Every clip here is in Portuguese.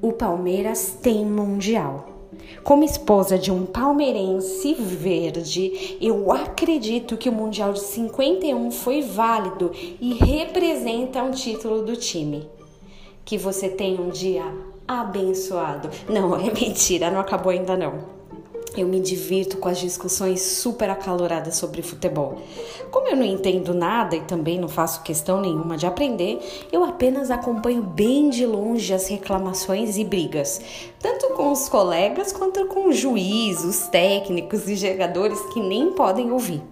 o Palmeiras tem mundial. Como esposa de um palmeirense verde, eu acredito que o Mundial de 51 foi válido e representa um título do time. Que você tenha um dia abençoado. Não, é mentira, não acabou ainda não eu me divirto com as discussões super acaloradas sobre futebol. Como eu não entendo nada e também não faço questão nenhuma de aprender, eu apenas acompanho bem de longe as reclamações e brigas, tanto com os colegas quanto com os juízes, técnicos e jogadores que nem podem ouvir.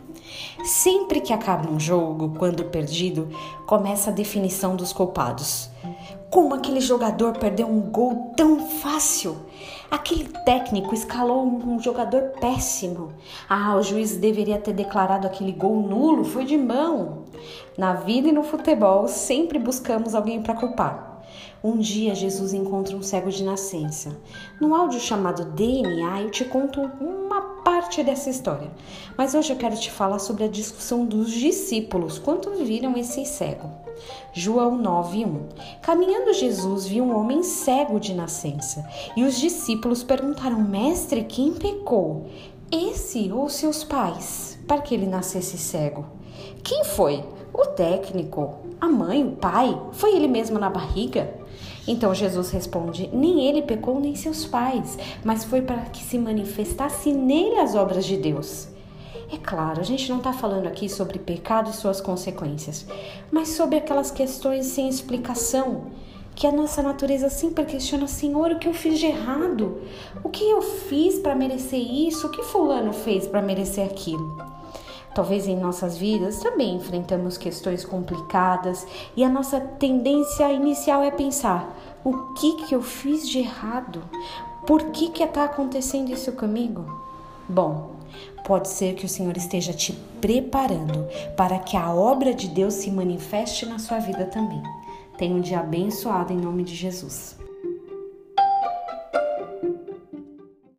Sempre que acaba um jogo, quando perdido, começa a definição dos culpados. Como aquele jogador perdeu um gol tão fácil? Aquele técnico escalou um jogador péssimo. Ah, o juiz deveria ter declarado aquele gol nulo, foi de mão. Na vida e no futebol, sempre buscamos alguém para culpar. Um dia Jesus encontra um cego de nascença. No áudio chamado DNA, eu te conto uma parte dessa história. Mas hoje eu quero te falar sobre a discussão dos discípulos quando viram esse cego. João 9:1. Caminhando Jesus viu um homem cego de nascença, e os discípulos perguntaram: "Mestre, quem pecou? Esse ou seus pais, para que ele nascesse cego?" Quem foi? O técnico? A mãe? O pai? Foi ele mesmo na barriga? Então Jesus responde: Nem ele pecou, nem seus pais, mas foi para que se manifestasse nele as obras de Deus. É claro, a gente não está falando aqui sobre pecado e suas consequências, mas sobre aquelas questões sem explicação, que a nossa natureza sempre questiona: Senhor, o que eu fiz de errado? O que eu fiz para merecer isso? O que Fulano fez para merecer aquilo? Talvez em nossas vidas também enfrentamos questões complicadas e a nossa tendência inicial é pensar: o que que eu fiz de errado? Por que que está acontecendo isso comigo? Bom, pode ser que o Senhor esteja te preparando para que a obra de Deus se manifeste na sua vida também. Tenha um dia abençoado em nome de Jesus.